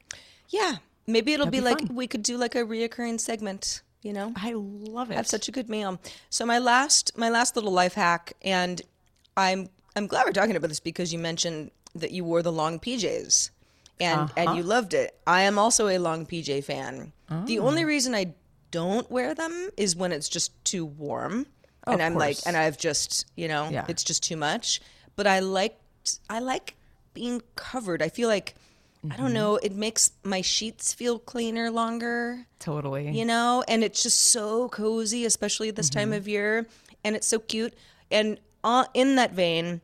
Yeah, maybe it'll That'd be, be like we could do like a reoccurring segment. You know, I love it. have such a good meal. So my last my last little life hack, and I'm I'm glad we're talking about this because you mentioned that you wore the long PJs, and and Uh-huh. you loved it. I am also a long PJ fan. The Oh. only reason I don't wear them is when it's just too warm, Oh, and I'm like, and I've just you know, Yeah. it's just too much. But I like I like being covered. I feel like. I Mm-hmm. don't know. It makes my sheets feel cleaner longer totally. you know and it's just so cozy especially this Mm-hmm. time of year and it's so cute. And uh, in that vein,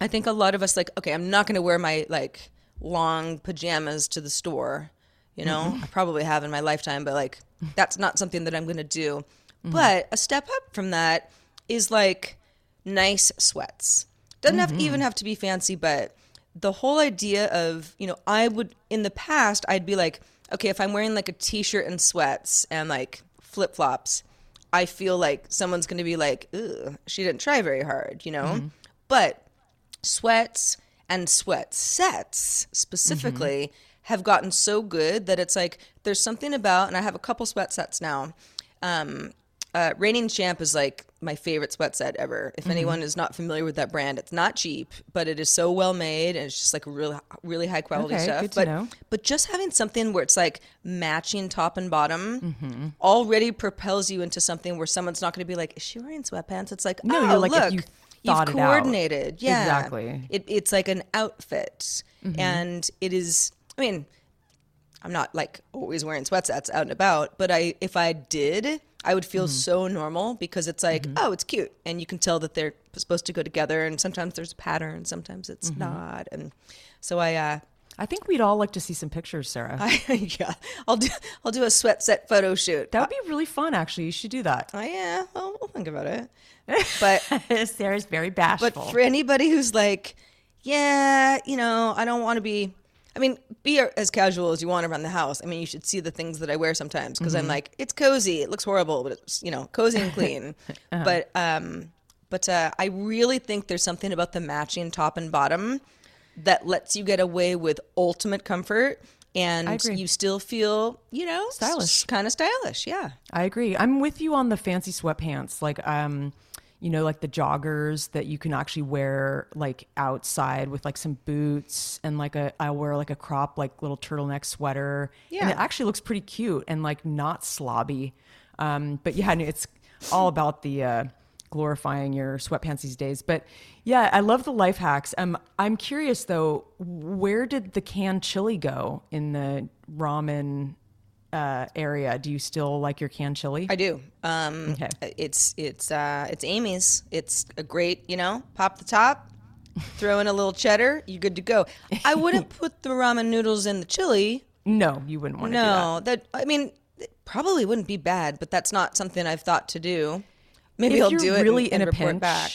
I think a lot of us like, okay, I'm not going to wear my like long pajamas to the store. You know, Mm-hmm. I probably have in my lifetime, but like that's not something that I'm going to do. Mm-hmm. But a step up from that is like nice sweats. Doesn't have Mm-hmm. even have to be fancy, but the whole idea of, you know, I would in the past I'd be like, okay, if I'm wearing like a t-shirt and sweats and like flip-flops, I feel like someone's going to be like, Ugh, she didn't try very hard, you know? Mm-hmm. But sweats and sweat sets specifically have gotten so good that it's like there's something about, and I have a couple sweat sets now. Um, uh, Reigning Champ is like my favorite sweat set ever. If anyone is not familiar with that brand, it's not cheap, but it is so well made and it's just like really, really high quality Okay, stuff. good to but know. but just having something where it's like matching top and bottom Mm-hmm. already propels you into something where someone's not going to be like, is she wearing sweatpants? It's like, No, oh, you're like, look, you you've thought it out. coordinated. Yeah, Exactly. It, it's like an outfit, Mm-hmm. and it is. I mean, I'm not like always wearing sweatsets out and about, but I if I did, I would Mm-hmm. feel so normal because it's like, oh, it's cute, and you can tell that they're supposed to go together, and sometimes there's a pattern, sometimes it's Mm-hmm. not, and so I. uh I think we'd all like to see some pictures, Sarah. *laughs* yeah, I'll do I'll do a sweat set photo shoot. that would be really fun, actually. You should do that. Oh yeah, I'll, I'll think about it. *laughs* But Sarah's very bashful. but for anybody who's like, yeah, you know, I don't want to be. I mean, be as casual as you want around the house. I mean, you should see the things that I wear sometimes because I'm like, it's cozy. It looks horrible, but it's you know, cozy and clean. *laughs* But um, but uh, I really think there's something about the matching top and bottom that lets you get away with ultimate comfort. And you still feel, you know, Stylish. kind of stylish. Yeah. I agree. I'm with you on the fancy sweatpants, like um, you know, like the joggers that you can actually wear like outside with like some boots and like a I wear like a crop like little turtleneck sweater. And it actually looks pretty cute and like not slobby. Um, but yeah, *laughs* it's all about the uh glorifying your sweatpants these days. But yeah, I love the life hacks. Um, I'm curious though, where did the canned chili go in the ramen uh, area? Do you still like your canned chili? I do. Um, Okay. It's it's uh, it's Amy's. It's a great, you know, pop the top, throw in a little cheddar, you're good to go. I wouldn't *laughs* put the ramen noodles in the chili. no, you wouldn't want to do that. No, that I mean, it probably wouldn't be bad, but that's not something I've thought to do. Maybe if I'll do it really and, in and a report pinch, back.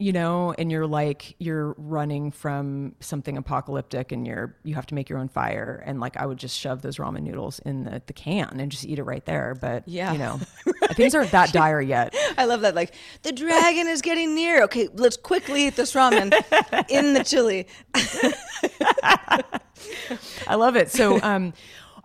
You know, and you're like you're running from something apocalyptic, and you're you have to make your own fire, and like I would just shove those ramen noodles in the, the can and just eat it right there. But Yeah. you know, *laughs* things aren't that dire yet. I love that. Like the dragon is getting near. Okay, let's quickly eat this ramen in the chili. *laughs* I love it. So, um,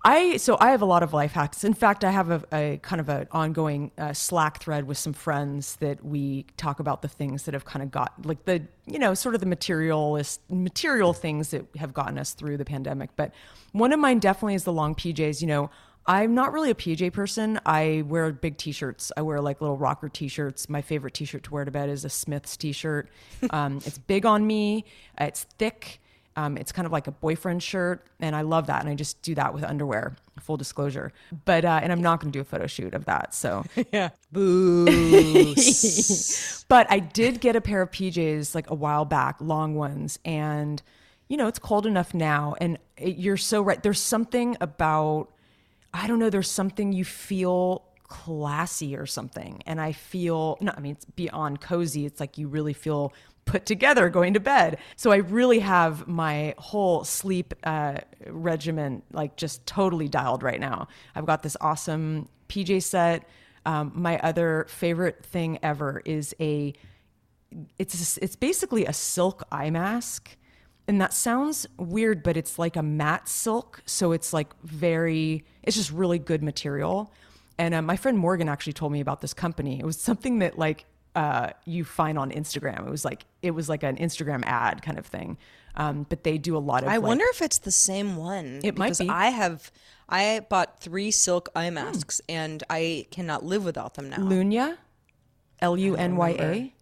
I so I have a lot of life hacks. In fact, I have a, a kind of an ongoing uh, Slack thread with some friends that we talk about the things that have kind of got like the you know sort of the materialist material things that have gotten us through the pandemic. But one of mine definitely is the long PJs. You know. I'm not really a PJ person. I wear big t-shirts. I wear like little rocker t-shirts. My favorite t-shirt to wear to bed is a Smith's t-shirt. *laughs* Um, it's big on me. It's thick. Um, it's kind of like a boyfriend shirt, and I love that. And I just do that with underwear. Full disclosure, but uh, and I'm not going to do a photo shoot of that. So *laughs* Yeah. *laughs* but I did get a pair of PJs like a while back, long ones, and you know it's cold enough now, and it, you're so right. There's something about I don't know. There's something you feel classy or something, and I feel no. I mean, it's beyond cozy. It's like you really feel put together going to bed. So I really have my whole sleep uh, regimen like just totally dialed right now. I've got this awesome PJ set. Um, my other favorite thing ever is a it's it's basically a silk eye mask and that sounds weird but it's like a matte silk so it's like very it's just really good material and uh, my friend morgan actually told me about this company it was something that like uh, you find on instagram it was like it was like an instagram ad kind of thing um, but they do a lot of I like- wonder if it's the same one. It might be. Hmm. I have, I bought three silk eye masks and I cannot live without them now. Lunya, L U N Y A.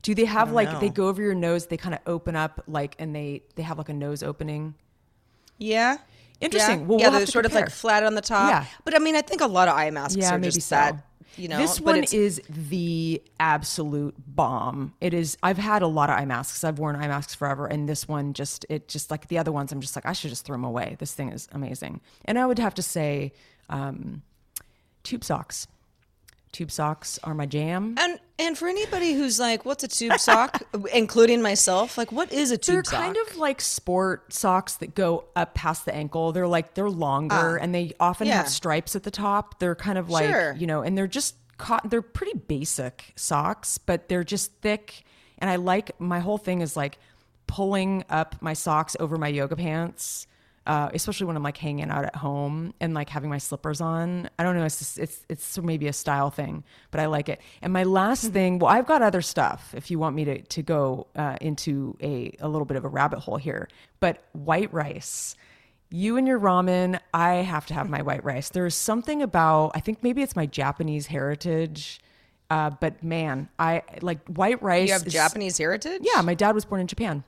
Do they have like they go over your nose? They kind of open up like, and they they have like a nose opening. Yeah. Interesting. Yeah, Well, yeah we'll they're have to sort of like flat on the top. Yeah. but I mean, I think a lot of eye masks Yeah, are maybe just so. that you know. This one is the absolute bomb. It is. I've had a lot of eye masks. I've worn eye masks forever, and this one just it just like the other ones. I'm just like I should just throw them away. This thing is amazing. And I would have to say, um, tube socks. Tube socks are my jam. And and for anybody who's like, what's a tube sock, *laughs* including myself, like, what is a tube sock They're sock? kind of like sport socks that go up past the ankle. They're like they're longer and they often Ah. yeah. have stripes at the top. They're kind of like Sure. you know, and they're just cotton. They're pretty basic socks, but they're just thick. And I like my whole thing is like pulling up my socks over my yoga pants. Uh, especially when I'm like hanging out at home and like having my slippers on. I don't know. It's just, it's it's maybe a style thing, but I like it. And my last Mm-hmm. thing, well, I've got other stuff. If you want me to to go uh, into a a little bit of a rabbit hole here, but white rice. You and your ramen, I have to have my white rice. There's something about I think maybe it's my Japanese heritage, uh, but man, I like white rice. you have is- Japanese heritage? Yeah, my dad was born in Japan,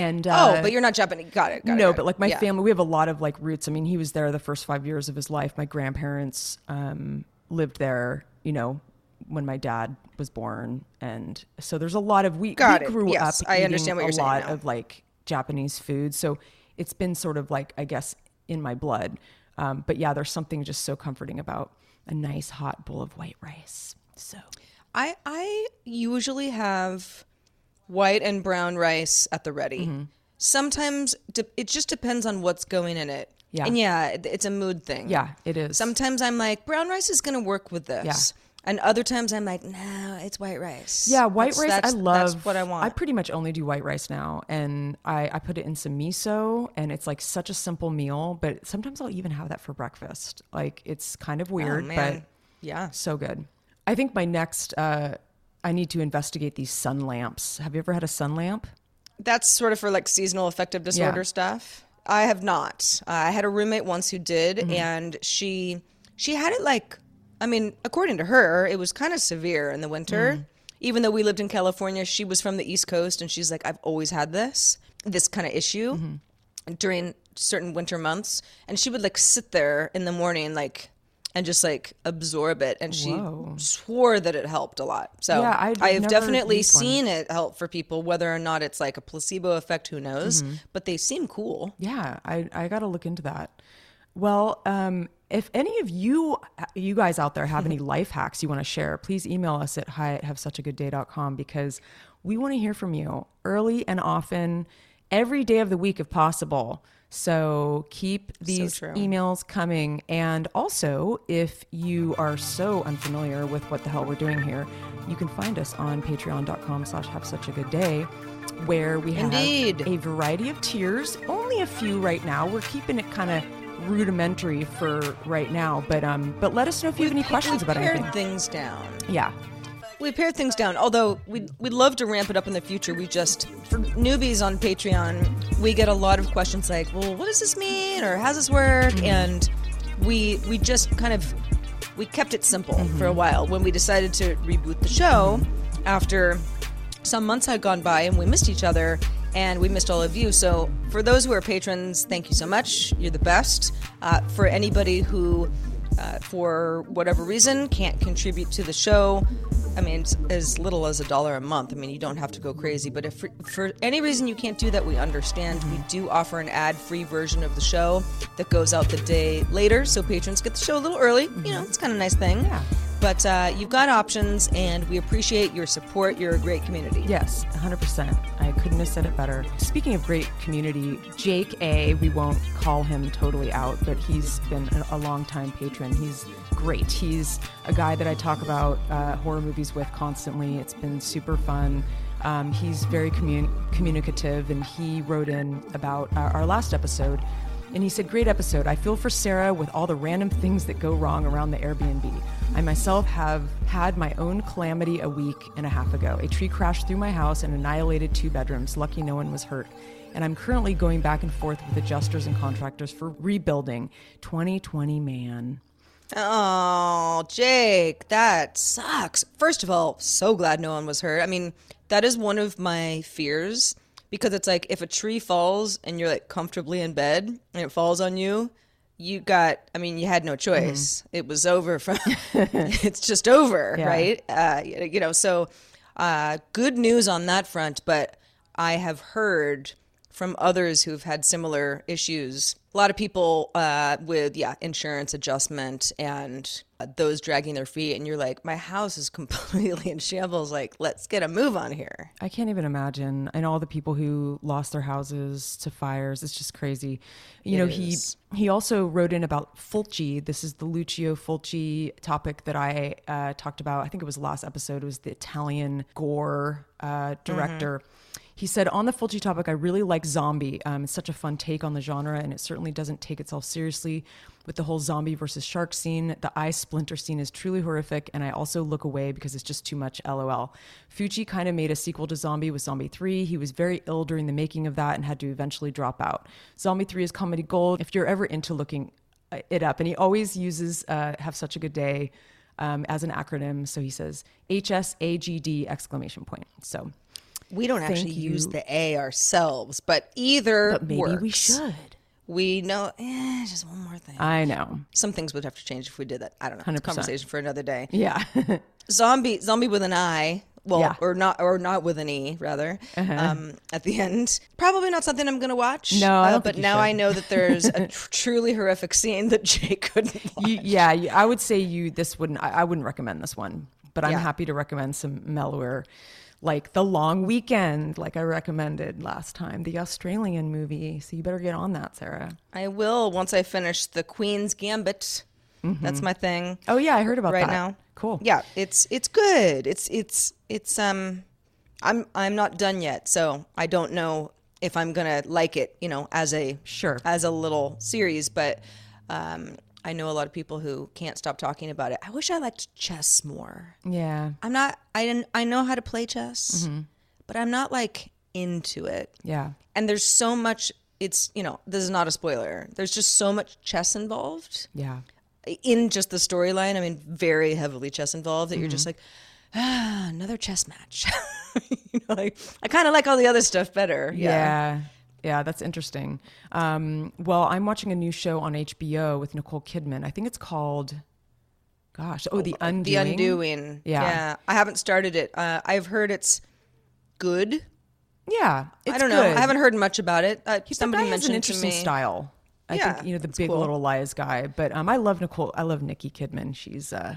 and uh, Oh, but you're not Japanese. Got it. Got it, no, got but like my Yeah. family, we have a lot of like roots. I mean, he was there the first five years of his life. My grandparents um, lived there, you know, when my dad was born, and so there's a lot of we, Got we it. grew Yes, up. I eating understand what you're saying A lot now. of like Japanese food, so it's been sort of like I guess in my blood. Um, but yeah, there's something just so comforting about a nice hot bowl of white rice. So I I usually have white and brown rice at the ready. Mm-hmm. Sometimes de- it just depends on what's going in it. Yeah. And yeah, it- it's a mood thing. yeah, it is. Sometimes I'm like brown rice is going to work with this. Yeah. And other times I'm like, no, it's white rice. Yeah, white That's- rice. that's- I love. That's what I want. I pretty much only do white rice now, and I, I put it in some miso, and it's like such a simple meal. But sometimes I'll even have that for breakfast. Like it's kind of weird, Oh, but yeah. so good. I think my next, uh, I need to investigate these sun lamps. Have you ever had a sun lamp? That's sort of for like seasonal affective disorder Yeah. stuff. I have not. Uh, I had a roommate once who did, Mm-hmm. and she she had it like, I mean, according to her, it was kind of severe in the winter. Mm-hmm. Even though we lived in California, she was from the East Coast, and she's like, I've always had this this kind of issue Mm-hmm. during certain winter months, and she would like sit there in the morning, like. And just like absorb it, and she Whoa. swore that it helped a lot. So Yeah, I'd I have definitely one. seen it help for people, whether or not it's like a placebo effect, who knows? Mm-hmm. But they seem cool. Yeah, I, I got to look into that. Well, um, if any of you you guys out there have any *laughs* life hacks you want to share, please email us at hi at havesuchagoodday.com because we want to hear from you early and often, every day of the week if possible. So keep these true. emails coming. And also, if you are so unfamiliar with what the hell we're doing here, you can find us on patreon.com slash have such a good day where we have Indeed. a variety of tiers. Only a few right now. We're keeping it kind of rudimentary for right now, but um, but let us know if you have any questions we about pared anything. things down. Yeah, We pared things down. Although we'd, we'd love to ramp it up in the future. We just, for newbies on Patreon, we get a lot of questions like, well, what does this mean? Or how's this work? Mm-hmm. And we, we just kind of, we kept it simple Mm-hmm. for a while. When we decided to reboot the show after some months had gone by and we missed each other and we missed all of you. So, for those who are patrons, thank you so much. You're the best. Uh, for anybody who, uh, for whatever reason, can't contribute to the show, I mean, it's as little as a dollar a month. I mean, you don't have to go crazy. But if for, for any reason you can't do that, we understand. We do offer an ad free version of the show that goes out the day later. So, patrons get the show a little early. You know, it's kind of a nice thing. Yeah. But uh, you've got options, and we appreciate your support. You're a great community. yes, 100%. I couldn't have said it better. Speaking of great community, Jake A, we won't call him totally out, but he's been a, a long time patron. He's great. He's a guy that I talk about uh, horror movies with constantly. It's been super fun. Um, he's very commun- communicative, and he wrote in about our, our last episode. And he said, Great episode. I feel for Sarah with all the random things that go wrong around the Airbnb. I myself have had my own calamity a week and a half ago. A tree crashed through my house and annihilated two bedrooms. Lucky no one was hurt. And I'm currently going back and forth with adjusters and contractors for rebuilding. 2020 man. Oh, Jake, that sucks. First of all, so glad no one was hurt. I mean, that is one of my fears because it's like if a tree falls and you're like comfortably in bed and it falls on you, you got i mean you had no choice. It was over from *laughs* *laughs* it's just over Yeah. right? Uh, you know so uh, good news on that front but i have heard from others who've had similar issues a lot of people uh, with yeah insurance adjustment and uh, those dragging their feet and you're like my house is *laughs* completely in shambles like let's get a move on here I can't even imagine. And all the people who lost their houses to fires. It's just crazy. You know, he is. he also wrote in about Fulci. This is the Lucio Fulci topic that I uh, talked about. I think it was the last episode. It was the Italian gore uh, director. He said, on the Fulci topic, I really like Zombie. Um, it's such a fun take on the genre, and it certainly doesn't take itself seriously with the whole zombie versus shark scene. The eye splinter scene is truly horrific, and I also look away because it's just too much LOL. Fulci kind of made a sequel to Zombie with Zombie 3. He was very ill during the making of that and had to eventually drop out. Zombie 3 is comedy gold. If you're ever into looking uh, it up, and he always uses uh, Have Such a Good Day um, as an acronym. So he says HSAGD exclamation point. So we don't Thank actually use the a ourselves but either but maybe we should. We know, eh, just one more thing. I know. Some things would have to change if we did that. I don't know. It's a conversation for another day. Yeah. *laughs* Zombie, zombie with an I. Well, Yeah. Uh-huh. or not, or not with an E, rather. Um, at the end, probably not something I'm going to watch. No, uh, but now should. I know that there's a *laughs* tr- truly horrific scene that Jake couldn't watch. you, yeah, you, I would say you this wouldn't. I, I wouldn't recommend this one, but I'm Yeah. happy to recommend some mellower, like the Long Weekend, like I recommended last time, the Australian movie. So you better get on that, Sarah. I will once I finish the Queen's Gambit. That's my thing. Oh yeah, I heard about that. right that. now. Cool. Yeah, it's it's good. It's it's it's um I'm I'm not done yet, so I don't know if I'm gonna like it, you know, as a Sure. as a little series, but um I know a lot of people who can't stop talking about it. I wish I liked chess more. Yeah. I'm not I I know how to play chess, Mm-hmm. but I'm not like into it. Yeah. And there's so much it's, you know, this is not a spoiler. There's just so much chess involved Yeah. in just the storyline, I mean, very heavily chess involved. That you're just like, ah, another chess match. *laughs* you know, like I kind of like all the other stuff better. Yeah. Yeah. Yeah, that's interesting. Um, well, I'm watching a new show on HBO with Nicole Kidman. I think it's called, gosh, oh, The Undoing. The Undoing. Yeah. yeah. I haven't started it. Uh, I've heard it's good. Yeah, it's I don't know. good. I haven't heard much about it. Uh, He- somebody the guy has mentioned an to interesting me. style. I Yeah, think you know the Big cool. Little Lies guy, but um, I love Nicole. I love Nikki Kidman. She's, uh,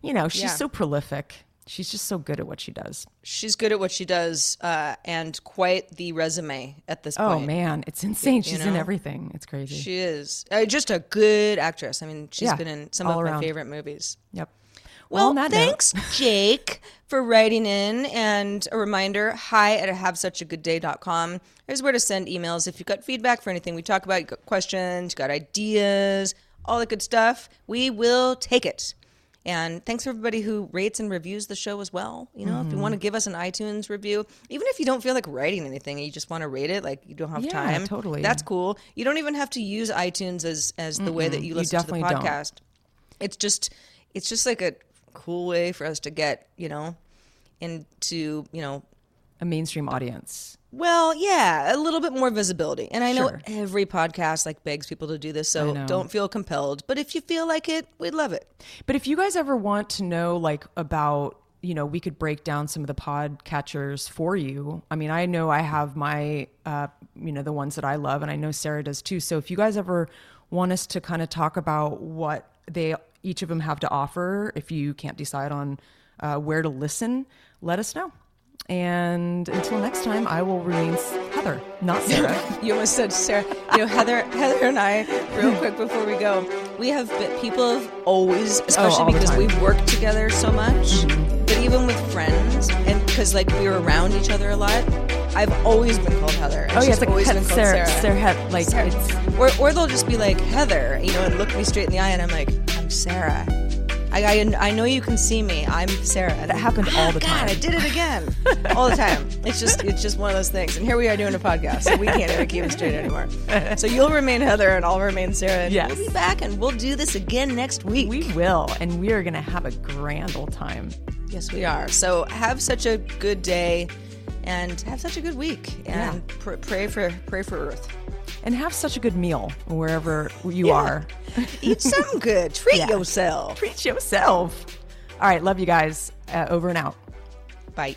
you know, she's Yeah. so prolific. She's just so good at what she does. She's good at what she does, uh, and quite the resume at this Oh point. man, it's insane. She's in know? everything. It's crazy. She is uh, just a good actress. I mean, she's Yeah, been in some of my favorite movies. yep. Well, that note- thanks, Jake, for writing in. And a reminder hi at havesuchagoodday.com. Here's where to send emails. If you've got feedback for anything we talk about, you've got questions, you've got ideas, all the good stuff, we will take it. And thanks for everybody who rates and reviews the show as well. You know, if you want Mm-hmm. to give us an iTunes review, even if you don't feel like writing anything and you just want to rate it, like you don't have Yeah, time, totally. That's cool. You don't even have to use iTunes as as the way that you you listen to the definitely don't. podcast it's just it's just like a cool way for us to get you know into you know A mainstream audience. Well yeah a little bit more visibility and i know Sure. every podcast like begs people to do this so don't feel compelled but if you feel like it we'd love it But if you guys ever want to know, like, about, you know, we could break down some of the pod catchers for you. I mean, I know I have my, uh, you know, the ones that I love, and I know Sarah does too. So if you guys ever want us to kind of talk about what they each of them have to offer, if you can't decide on uh, where to listen, let us know. And until next time, I will remain Heather, not Sarah. *laughs* you almost said sarah you know heather heather and i real *laughs* quick before we go we have been, people have always especially Oh, because. Mm-hmm. we've worked together so much but even with friends and because like we were around each other a lot i've always been called heather and oh yeah, it's like always Het- been called Sarah, sarah, Sarah, Het- like Sarah. it's Or, or they'll just be like Heather, you know, and look me straight in the eye, and I'm like, I'm Sarah. I, I, I know you can see me. I'm Sarah. that happened all the oh, God, time. I did it again, *laughs* all the time. It's just it's just one of those things. And here we are doing a podcast, so we can't even keep it straight anymore. *laughs* So you'll remain Heather, and I'll remain Sarah. And Yes. we'll be back, and we'll do this again next week. We will, and we are going to have a grand old time. yes, we are. So have such a good day, and have such a good week. And pr- pray for pray for Earth. And have such a good meal wherever you are. *laughs* Eat something good. Treat Yeah. yourself. Treat yourself. All right, love you guys. Uh, over and out. Bye.